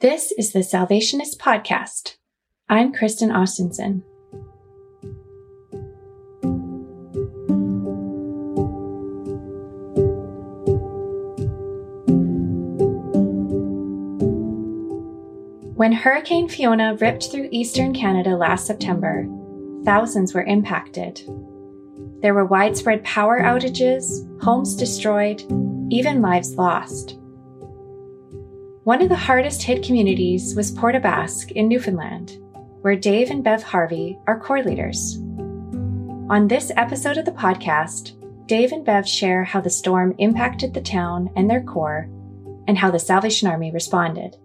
This is the Salvationist Podcast. I'm Kristin Ostensen. When Hurricane Fiona ripped through eastern Canada last September, thousands were impacted. There were widespread power outages, homes destroyed, even lives lost. One of the hardest hit communities was Port aux Basques in Newfoundland, where Dave and Bev Harvey are corps leaders. On this episode of the podcast, Dave and Bev share how the storm impacted the town and their corps, and how the Salvation Army responded.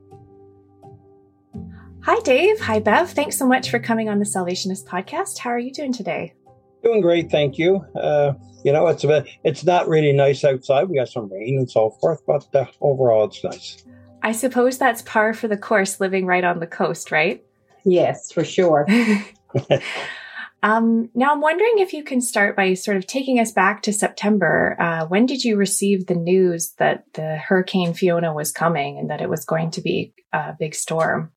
Hi, Dave. Hi, Bev. Thanks so much for coming on the Salvationist podcast. How are you doing today? Doing great, thank you. Uh, you know, it's a bit, it's not really nice outside. We got some rain and so forth, but uh, overall, it's nice. I suppose that's par for the course living right on the coast, right? Yes, for sure. um, now, I'm wondering if you can start by sort of taking us back to September. Uh, when did you receive the news that the Hurricane Fiona was coming and that it was going to be a big storm?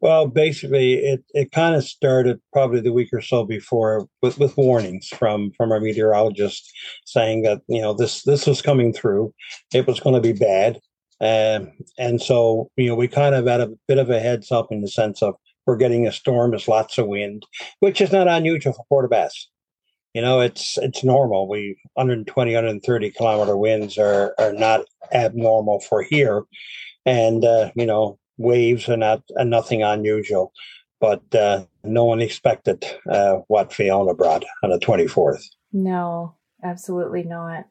Well, basically, it, it kind of started probably the week or so before with, with warnings from from our meteorologist saying that you know this this was coming through, it was going to be bad, um, and so, you know, we kind of had a bit of a heads up in the sense of we're getting a storm, there's lots of wind, which is not unusual for Port aux Basques. You know, it's it's normal. We 120, 130 kilometer winds are are not abnormal for here, and uh, you know, waves are not are nothing unusual. But uh, no one expected uh, what Fiona brought on the 24th. No, absolutely not.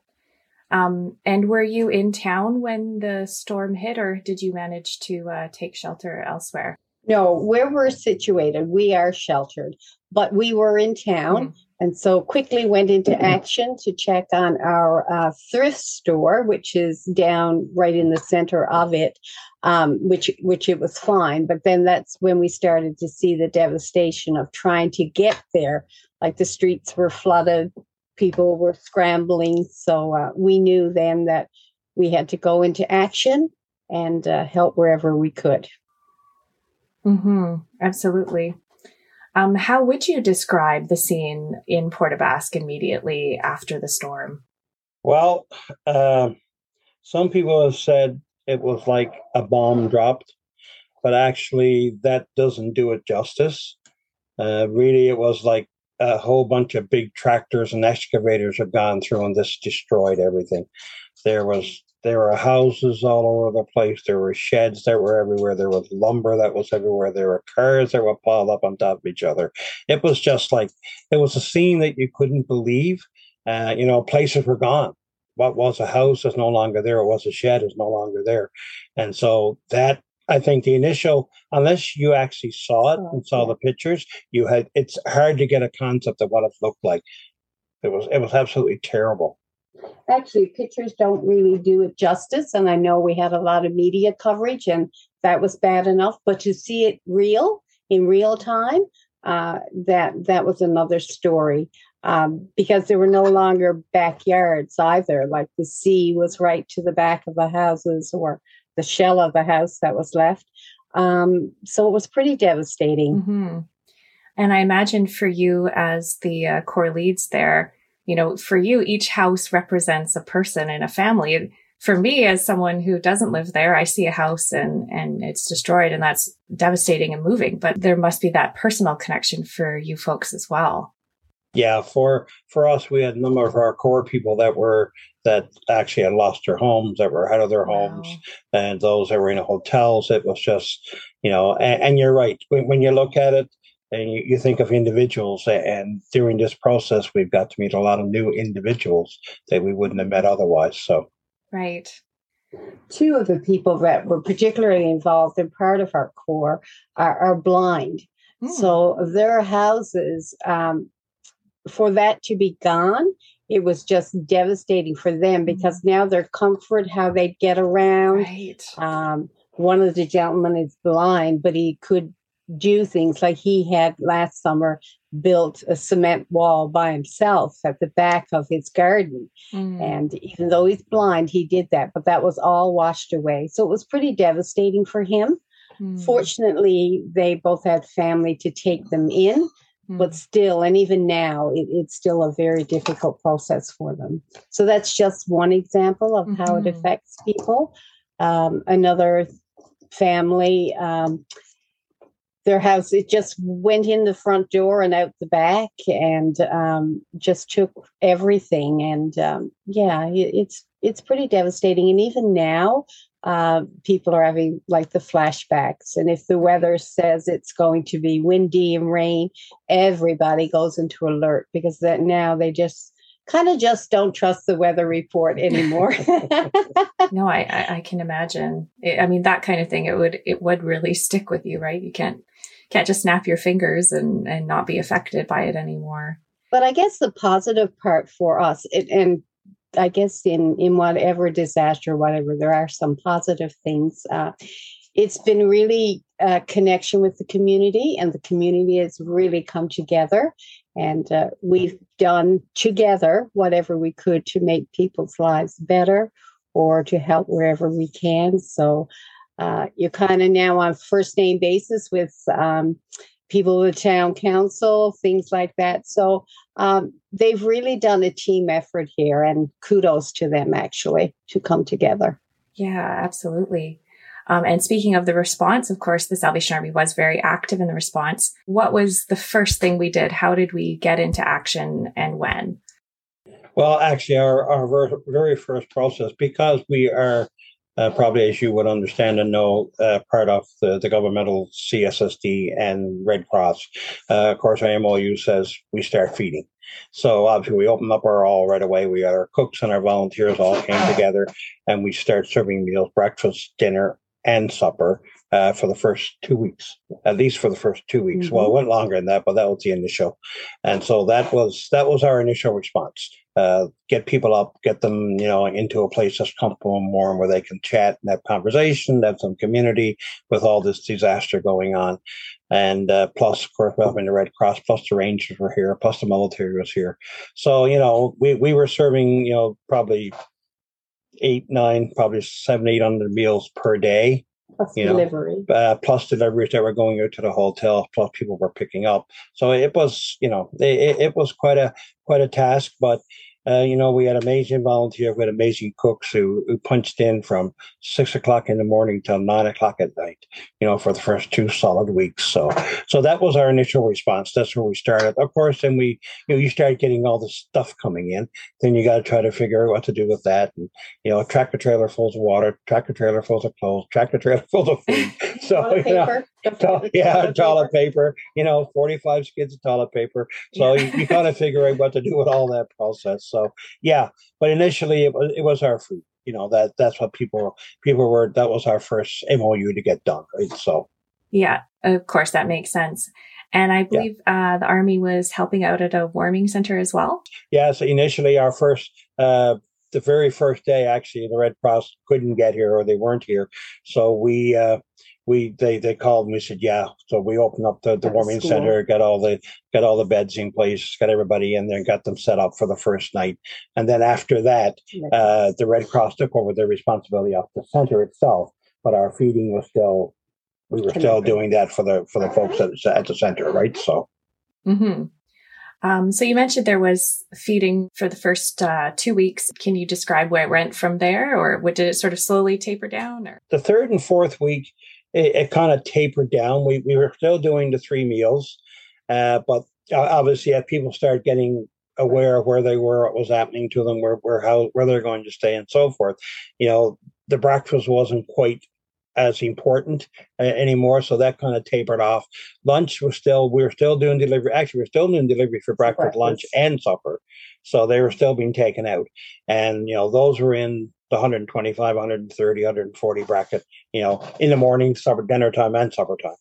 Um, and were you in town when the storm hit, or did you manage to uh, take shelter elsewhere? No, where we're situated, we are sheltered, but we were in town. Mm. And so quickly went into mm-hmm. action to check on our uh, thrift store, which is down right in the center of it, um, which which it was fine. But then that's when we started to see the devastation of trying to get there. Like the streets were flooded, people were scrambling. So uh, we knew then that we had to go into action and uh, help wherever we could. Mm-hmm. Absolutely. Um, how would you describe the scene in Port aux Basques immediately after the storm? Well, uh, some people have said it was like a bomb dropped, but actually, that doesn't do it justice. Uh, really, it was like a whole bunch of big tractors and excavators have gone through and this destroyed everything. There was there were houses all over the place. There were sheds that were everywhere. There was lumber that was everywhere. There were cars that were piled up on top of each other. It was just like it was a scene that you couldn't believe. Uh, you know, places were gone. What was a house is no longer there. What was a shed is no longer there, and so that I think the initial, unless you actually saw it and saw the pictures, you had it's hard to get a concept of what it looked like. It was it was absolutely terrible. Actually, pictures don't really do it justice, and I know we had a lot of media coverage, and that was bad enough. But to see it real in real time, uh, that that was another story. Um, because there were no longer backyards either. Like the sea was right to the back of the houses, or the shell of the house that was left. Um, so it was pretty devastating. Mm-hmm. And I imagine for you as the uh, corps leads there, you know, for you, each house represents a person and a family. For me, as someone who doesn't live there, I see a house and, and it's destroyed and that's devastating and moving, but there must be that personal connection for you folks as well. Yeah, for for us, we had a number of our corps people that were that actually had lost their homes, that were out of their homes, wow. and those that were in hotels. It was just, you know, and, and you're right. When, when, you look at it and you, you, think of individuals, and during this process, we've got to meet a lot of new individuals that we wouldn't have met otherwise. So, right. Two of the people that were particularly involved in part of our corps are, are blind. Mm. So their houses, um, for that to be gone, it was just devastating for them mm-hmm. because now their comfort, how they'd get around. Right. Um, one of the gentlemen is blind, but he could do things like he had last summer built a cement wall by himself at the back of his garden. Mm. And even though he's blind, he did that, but that was all washed away. So it was pretty devastating for him. Mm. Fortunately, they both had family to take them in, mm. but still, and even now, it, it's still a very difficult process for them. So that's just one example of mm-hmm. how it mm-hmm. affects people. Um, another family. Um, their house it just went in the front door and out the back and um, just took everything and um, yeah it, it's it's pretty devastating and even now uh, people are having like the flashbacks and if the weather says it's going to be windy and rain everybody goes into alert because that now they just kind of just don't trust the weather report anymore. no, I, I can imagine. I mean, that kind of thing, it would, it would really stick with you, right? You can't, can't just snap your fingers and, and not be affected by it anymore. But I guess the positive part for us, it, and I guess in, in whatever disaster, whatever, there are some positive things. Uh, it's been really a connection with the community, and the community has really come together and uh, we've done together whatever we could to make people's lives better or to help wherever we can. So uh, you're kind of now on first name basis with um, people of the town council, things like that. So um, they've really done a team effort here, and kudos to them actually to come together. Yeah, absolutely. Um, and speaking of the response, of course, the Salvation Army was very active in the response. What was the first thing we did? How did we get into action and when? Well, actually, our, our very first process, because we are uh, probably, as you would understand and know, uh, part of the, the governmental CSSD and Red Cross. Uh, of course, our MOU says we start feeding. So obviously, we opened up our all right away. We got our cooks and our volunteers all came together, and we start serving meals, breakfast, dinner, and supper uh, for the first two weeks, at least for the first two weeks. Mm-hmm. Well, it went longer than that, but that was the initial, and so that was that was our initial response. Uh, get people up, get them, you know, into a place that's comfortable and warm where they can chat and have conversation, have some community with all this disaster going on. And uh, plus, of course, welcoming the Red Cross, plus the Rangers were here, plus the military was here. So, you know, we, we were serving, you know, probably eight, nine, probably seven, eight hundred meals per day. Plus you delivery. Know, uh, plus deliveries that were going out to the hotel, plus people were picking up. So it was, you know, it, it was quite a quite a task, but uh, you know, we had amazing volunteers, we had amazing cooks who, who punched in from six o'clock in the morning till nine o'clock at night, you know, for the first two solid weeks. So, so that was our initial response. That's where we started. Of course, then we, you know, you start getting all the stuff coming in. Then you got to try to figure out what to do with that. And, you know, tractor trailer full of water, tractor trailer full of clothes, tractor trailer full of food. So, you know, to- yeah, toilet paper. You know, forty-five skids of toilet paper. So yeah. you, you kind of figure out what to do with all that process. So yeah, but initially it was it was our food. You know that that's what people people were. That was our first MOU to get done. Right. So yeah, of course that makes sense. And I believe yeah. uh, the army was helping out at a warming center as well. Yeah. So initially, our first uh, the very first day, actually, the Red Cross couldn't get here or they weren't here. So we uh, we they they called and we said yeah so we opened up the, the warming cool. center got all the got all the beds in place got everybody in there and got them set up for the first night and then after that uh, the red cross took over the responsibility of the center itself but our feeding was still we were still doing that for the for the folks at, at the center right so mm-hmm. Um, so you mentioned there was feeding for the first uh, two weeks. Can you describe where it went from there, or what, did it sort of slowly taper down? Or the third and fourth week, it, it kind of tapered down. We we were still doing the three meals, uh, but obviously, as people started getting aware of where they were, what was happening to them, where where how where they're going to stay, and so forth, you know, the breakfast wasn't quite as important uh, anymore. So that kind of tapered off. Lunch was still, we were still doing delivery. Actually, we are still doing delivery for breakfast, breakfast, lunch, and supper. So they were still being taken out. And, you know, those were in the 125, 130, 140 bracket, you know, in the morning, supper, dinner time, and supper time.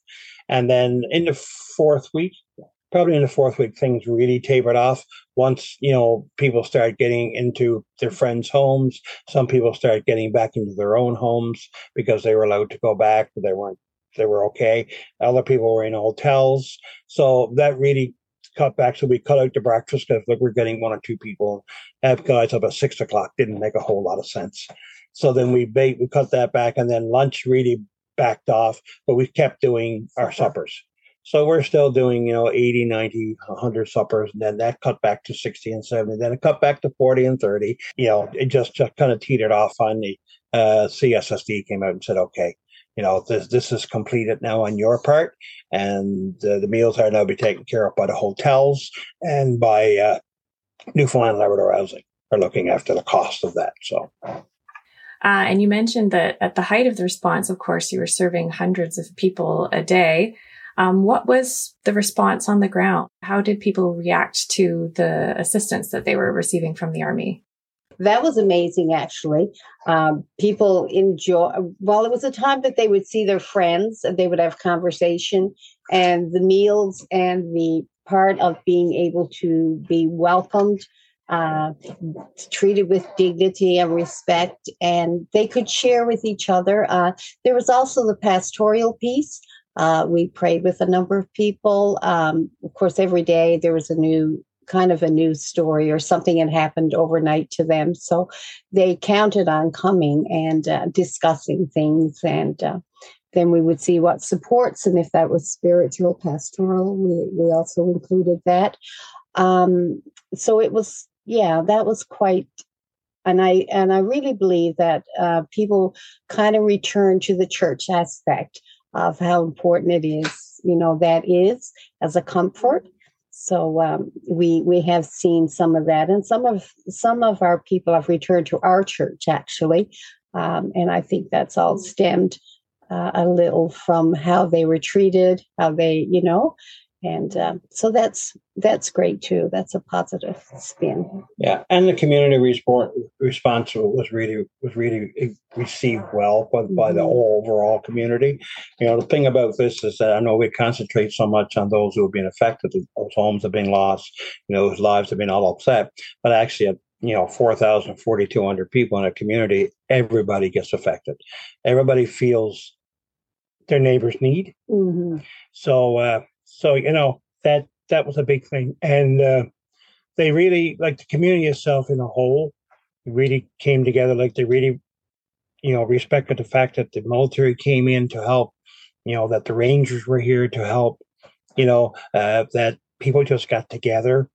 And then in the fourth week, probably in the fourth week, things really tapered off. Once, you know, people started getting into their friends' homes, some people started getting back into their own homes because they were allowed to go back, they weren't, they were okay. Other people were in hotels. So that really cut back. So we cut out the breakfast because like we're getting one or two people. Have guys up at six o'clock didn't make a whole lot of sense. So then we bait, we cut that back, and then lunch really backed off, but we kept doing our suppers. So we're still doing, you know, 80, 90, 100 suppers. And then that cut back to 60 and 70. Then it cut back to 40 and 30. You know, it just, just kind of teetered off on the uh, CSSD came out and said, okay, you know, this, this is completed now on your part. And uh, the meals are now be taken care of by the hotels and by uh, Newfoundland Labrador Housing are looking after the cost of that. So. Uh, and you mentioned that at the height of the response, of course, you were serving hundreds of people a day. Um, what was the response on the ground? How did people react to the assistance that they were receiving from the Army? That was amazing, actually. Um, people enjoy, well, it was a time that they would see their friends, and they would have conversation, and the meals and the part of being able to be welcomed, uh, treated with dignity and respect, and they could share with each other. Uh, there was also the pastoral piece. Uh, we prayed with a number of people. Um, of course, every day there was a new kind of a news story or something had happened overnight to them. So they counted on coming and uh, discussing things. And uh, then we would see what supports. And if that was spiritual, pastoral, we, we also included that. Um, so it was, yeah, that was quite and I and I really believe that uh, people kind of return to the church aspect of how important it is, you know, that is as a comfort. So um, we we have seen some of that, and some of some of our people have returned to our church actually, um, and I think that's all stemmed uh, a little from how they were treated, how they, you know, and uh, so that's that's great too. That's a positive spin. Yeah and the community response response was really was really received well by, by the mm-hmm. overall community. You know the thing about this is that i know we concentrate so much on those who have been affected those homes have been lost you know whose lives have been all upset. But actually you know 4,000 4,200 people in a community everybody gets affected. Everybody feels their neighbors need. Mm-hmm. so uh, so you know that that was a big thing, and uh, they really like the community itself in a whole really came together. Like they really, you know, respected the fact that the military came in to help. You know that the Rangers were here to help. You know uh, that people just got together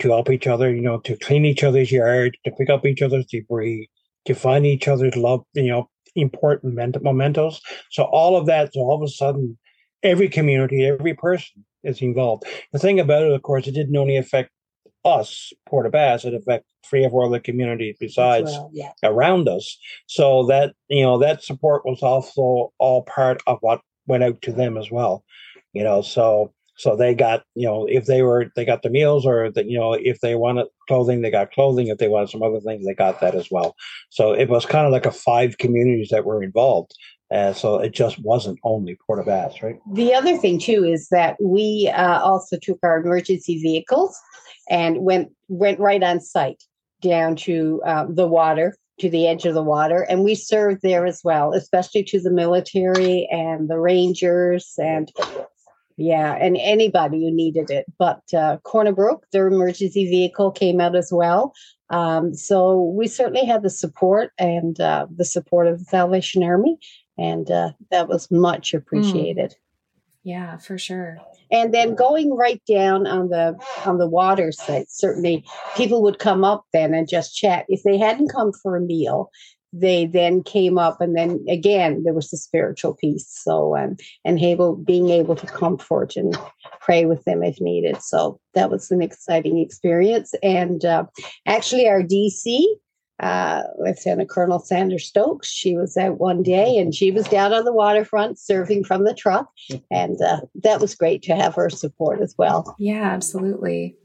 to help each other. You know to clean each other's yard, to pick up each other's debris, to find each other's love. You know important mementos. So all of that, so all of a sudden, every community, every person is involved. The thing about it, of course, it didn't only affect us, Port aux Basques, it affected three or four other communities besides well, yeah. around us. So that, you know, that support was also all part of what went out to them as well. You know, so so they got, you know, if they were they got the meals or that, you know, if they wanted clothing, they got clothing. If they wanted some other things, they got that as well. So it was kind of like a five communities that were involved. Uh, so it just wasn't only Port aux Basques, right? The other thing too is that we uh, also took our emergency vehicles and went went right on site down to uh, the water, to the edge of the water, and we served there as well, especially to the military and the rangers and yeah, and anybody who needed it. But uh, Corner Brook, their emergency vehicle came out as well. Um, so we certainly had the support and uh, the support of the Salvation Army and uh, that was much appreciated. Mm. Yeah, for sure. And then going right down on the on the water site, certainly people would come up then and just chat. If they hadn't come for a meal, they then came up, and then again there was the spiritual piece. So um, and able being able to comfort and pray with them if needed. So that was an exciting experience. And uh, actually, our DC uh, Lieutenant Colonel Sandra Stokes. She was out one day and she was down on the waterfront serving from the truck. And uh, that was great to have her support as well. Yeah, absolutely.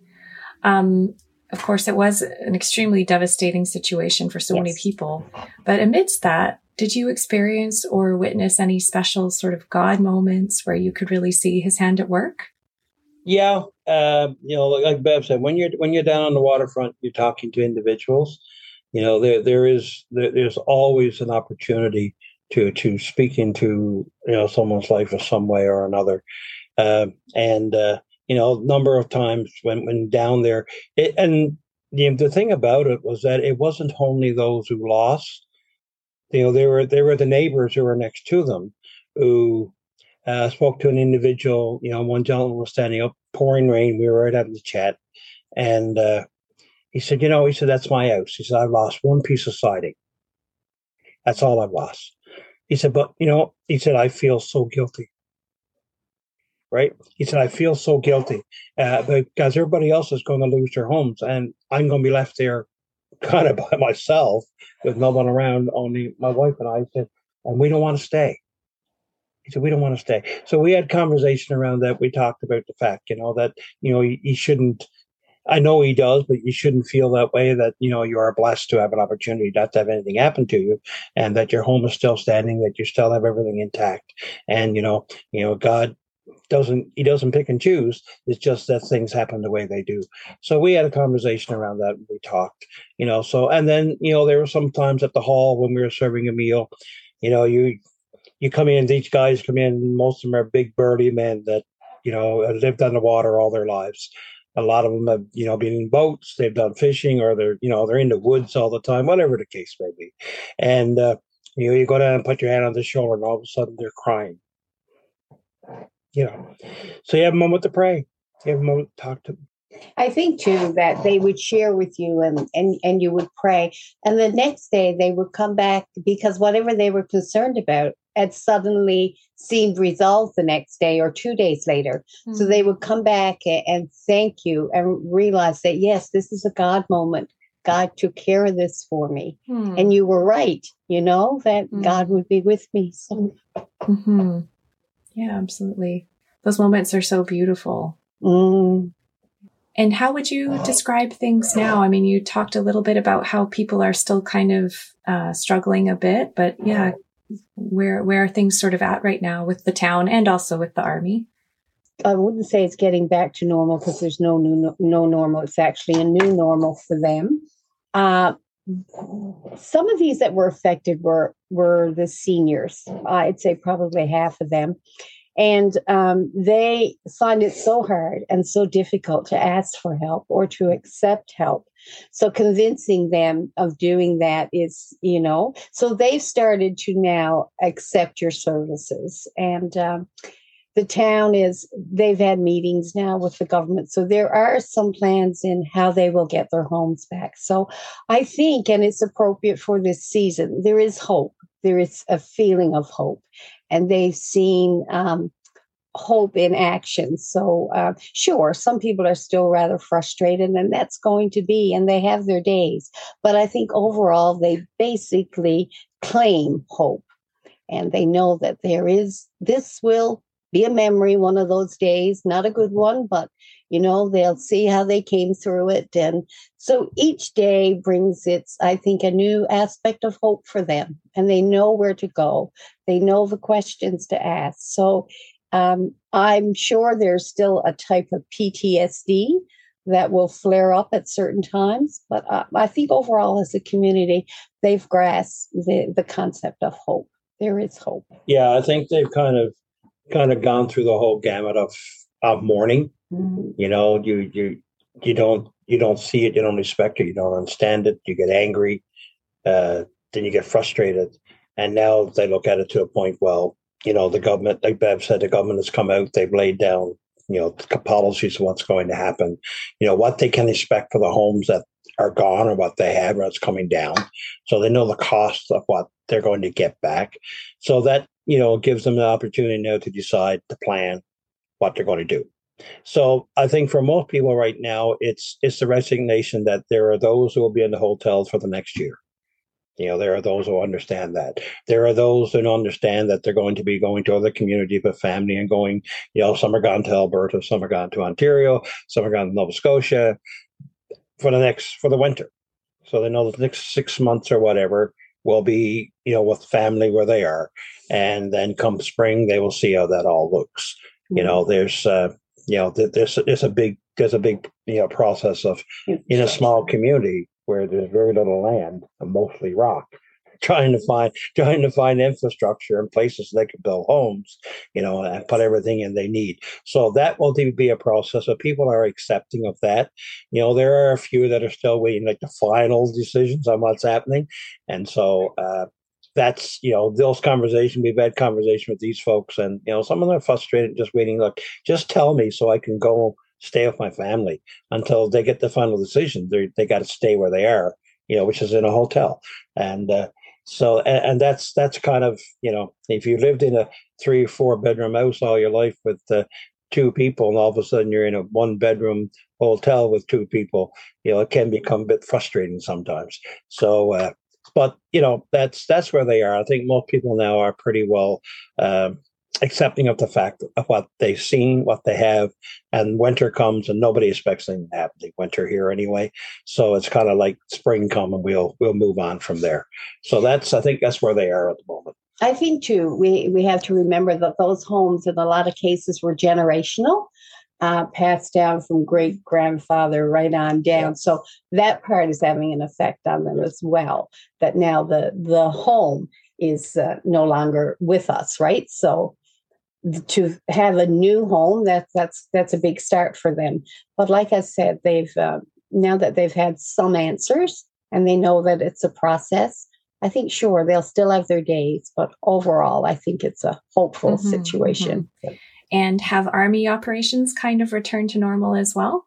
Um, of course, it was an extremely devastating situation for so yes. many people. But amidst that, did you experience or witness any special sort of God moments where you could really see his hand at work? Yeah, uh, you know, like Bev said, when you're when you're down on the waterfront, you're talking to individuals, you know there there is there, there's always an opportunity to to speak into you know someone's life in some way or another uh, and uh, you know a number of times when when down there it, and the, the thing about it was that it wasn't only those who lost you know they were they were the neighbors who were next to them who uh, spoke to an individual. You know, one gentleman was standing up, pouring rain. We were right having the chat, and uh, he said, "You know," he said, "That's my house." He said, "I've lost one piece of siding. That's all I've lost." He said, "But you know," he said, "I feel so guilty." Right? He said, "I feel so guilty uh, because everybody else is going to lose their homes, and I'm going to be left there, kind of by myself, with no one around, only my wife and I." He Said, "And we don't want to stay." He said, we don't want to stay. So we had conversation around that. We talked about the fact, you know, that, you know, he, he shouldn't, I know he does, but you shouldn't feel that way that, you know, you are blessed to have an opportunity not to have anything happen to you and that your home is still standing, that you still have everything intact. And, you know, you know, God doesn't he doesn't pick and choose it's just that things happen the way they do so we had a conversation around that we talked you know so and then you know there were some times at the hall when we were serving a meal you know you you come in, these guys come in, most of them are big burly men that, you know, lived on the water all their lives. A lot of them have, you know, been in boats, they've done fishing, or they're, you know, they're in the woods all the time, whatever the case may be. And, uh, you know, you go down and put your hand on the shoulder, and all of a sudden they're crying. You know, so you have a moment to pray. You have a moment to talk to them. I think too that they would share with you and, and and you would pray. And the next day they would come back because whatever they were concerned about had suddenly seemed resolved the next day or two days later. Mm-hmm. So they hmm. would come back and thank you and realize that, yes, this is a God moment. God took care of this for me. Mm-hmm. And you were right, you know, that mm-hmm. God would be with me. So, mm-hmm. yeah, absolutely. Those moments are so beautiful. Mm. And how would you describe things now? I mean, you talked a little bit about how people are still kind of uh, struggling a bit, but yeah, where where are things sort of at right now with the town and also with the army? I wouldn't say it's getting back to normal because there's no new no normal. It's actually a new normal for them. Uh, some of these that were affected were were the seniors. I'd say probably half of them, and um, they find it so hard and so difficult to ask for help or to accept help so convincing them of doing that is, you know, so they've started to now accept your services. And um, the town is, they've had meetings now with the government. So there are some plans in how they will get their homes back. So I think, and it's appropriate for this season, there is hope. There is a feeling of hope. And they've seen, um, hope in action. So, uh, sure, some people are still rather frustrated, and that's going to be, and they have their days. But I think overall, they basically claim hope, and they know that there is, this will be a memory one of those days, not a good one, but you know, they'll see how they came through it. And so each day brings its, I think, a new aspect of hope for them. And they know where to go. They know the questions to ask. So um, I'm sure there's still a type of PTSD that will flare up at certain times, but uh, I think overall, as a community, they've grasped the, the concept of hope. There is hope. Yeah, I think they've kind of kind of gone through the whole gamut of of mourning. Mm-hmm. You know, you you you don't you don't see it, you don't respect it, you don't understand it, you get angry, uh, then you get frustrated, and now they look at it to a point. Well, you know, the government, like Bev said, the government has come out, they've laid down, you know, the policies of what's going to happen, you know, what they can expect for the homes that are gone or what they have or it's coming down. So they know the cost of what they're going to get back. So that, you know, gives them the opportunity now to decide to plan what they're going to do. So I think for most people right now, it's it's the resignation that there are those who will be in the hotels for the next year. You know, there are those who understand that. There are those who understand that they're going to be going to other communities with family and going, you know, some are gone to Alberta, some are gone to Ontario, some are gone to Nova Scotia for the next for the winter. So they know the next six months or whatever will be, you know, with family where they are. And then come spring, they will see how that all looks. Mm-hmm. You know, there's uh, you know, there's there's a big there's a big you know process of in a small community where there's very little land and mostly rock trying to find trying to find infrastructure and places they could build homes, you know, and put everything in they need. So that will be a process. but people are accepting of that. You know, there are a few that are still waiting, like the final decisions on what's happening, and so uh, that's you know those conversations we've had conversation with these folks and you know some of them are frustrated just waiting look just tell me so i can go stay with my family until they get the final decision. They they got to stay where they are you know which is in a hotel. And uh, so and, and, that's that's kind of you know if you lived in a three or four bedroom house all your life with uh, two people and all of a sudden you're in a one bedroom hotel with two people you know it can become a bit frustrating sometimes. So uh, but you know that's that's where they are. I think most people now are pretty well uh, accepting of the fact of what they've seen what they have and winter comes and nobody expects anything to happen winter here anyway so it's kind of like spring come and we'll we'll move on from there so that's i think that's where they are at the moment I think too, we, we have to remember that those homes in a lot of cases were generational, uh, passed down from great grandfather right on down. So that part is having an effect on them as well. That now the the home is uh, no longer with us, right? So to have a new home, that's that's that's a big start for them. But like I said, they've uh, now that they've had some answers and they know that it's a process I think sure they'll still have their days, but overall, I think it's a hopeful mm-hmm, situation. Mm-hmm. And have army operations kind of return to normal as well?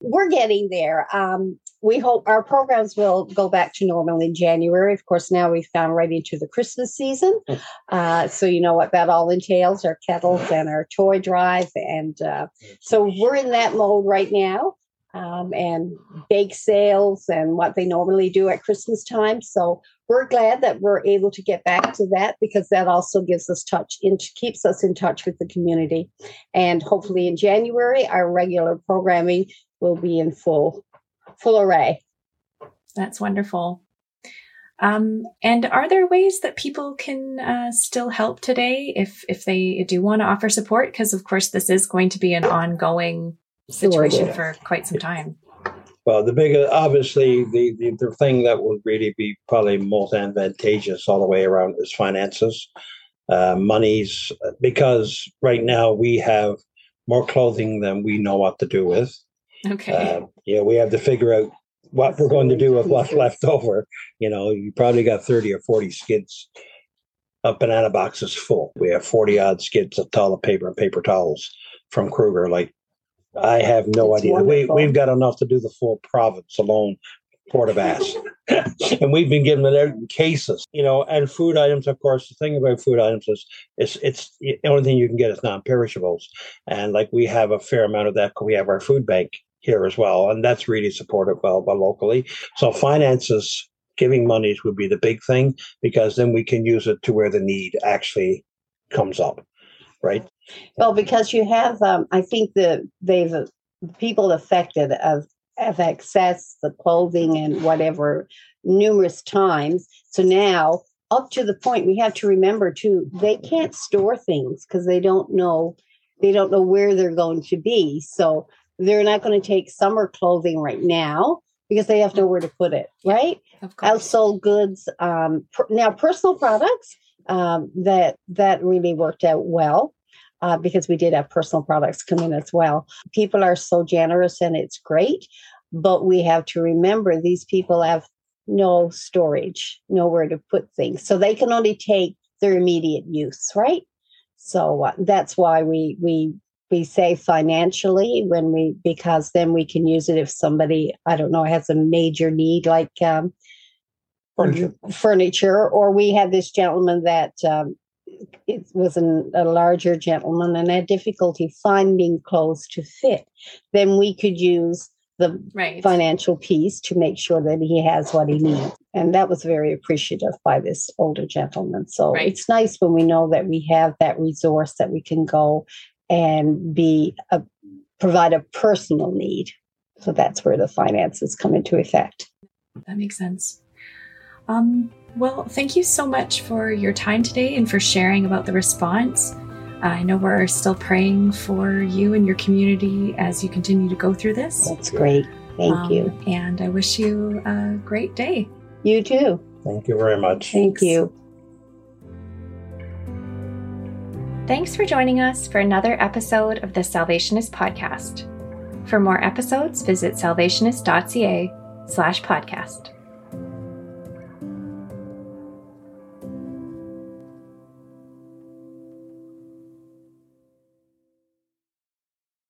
We're getting there. Um, we hope our programs will go back to normal in January. Of course, now we've gone right into the Christmas season. Hmm. Uh, so, you know what that all entails our kettles and our toy drive. And uh, so we're in that mode right now. Um, and bake sales and what they normally do at Christmas time. So we're glad that we're able to get back to that because that also gives us touch in keeps us in touch with the community and hopefully in january our regular programming will be in full full array. That's wonderful. Um, and are there ways that people can uh, still help today if if they do want to offer support? Because of course this is going to be an ongoing situation sure, for quite some time. Well, the bigger, obviously, the, the, the thing that would really be probably most advantageous all the way around is finances, uh, monies, because right now we have more clothing than we know what to do with. Okay. Uh, yeah, we have to figure out what we're going to do with what's left over. You know, you probably got 30 or 40 skids of banana boxes full. We have 40 odd skids of toilet paper and paper towels from Kruger, like I have no it's idea. We, we've got enough to do the full province alone, Port of Ass. and we've been given it out in cases, you know, and food items, of course, the thing about food items is it's, it's the only thing you can get is non-perishables. And like we have a fair amount of that. Because we have our food bank here as well. And that's really supported well by locally. So finances, giving monies would be the big thing because then we can use it to where the need actually comes up right? Well, because you have, um, I think that they've uh, people affected of have accessed the clothing and whatever numerous times. So now, up to the point, we have to remember too, they can't store things because they don't know they don't know where they're going to be. So they're not going to take summer clothing right now because they have nowhere to put it, right? Household goods. Um, per, now, personal products um, that that really worked out well uh, because we did have personal products come in as well. People are so generous and it's great, but we have to remember these people have no storage, nowhere to put things, so they can only take their immediate use, right? So uh, that's why we we we say financially when we because then we can use it if somebody I don't know has a major need like um, furniture. furniture. Or we had this gentleman that um, it was an, a larger gentleman and had difficulty finding clothes to fit. Then we could use the right. financial piece to make sure that he has what he needs. And that was very appreciative by this older gentleman. So right. it's nice when we know that we have that resource that we can go and be a, provide a personal need. So that's where the finances come into effect. That makes sense. Um, well, thank you so much for your time today and for sharing about the response. I know we're still praying for you and your community as you continue to go through this. That's great. Thank um, you. And I wish you a great day. You too. Thank you very much. Thank you. Thanks for joining us for another episode of the Salvationist Podcast. For more episodes, visit salvationist.ca slash podcast.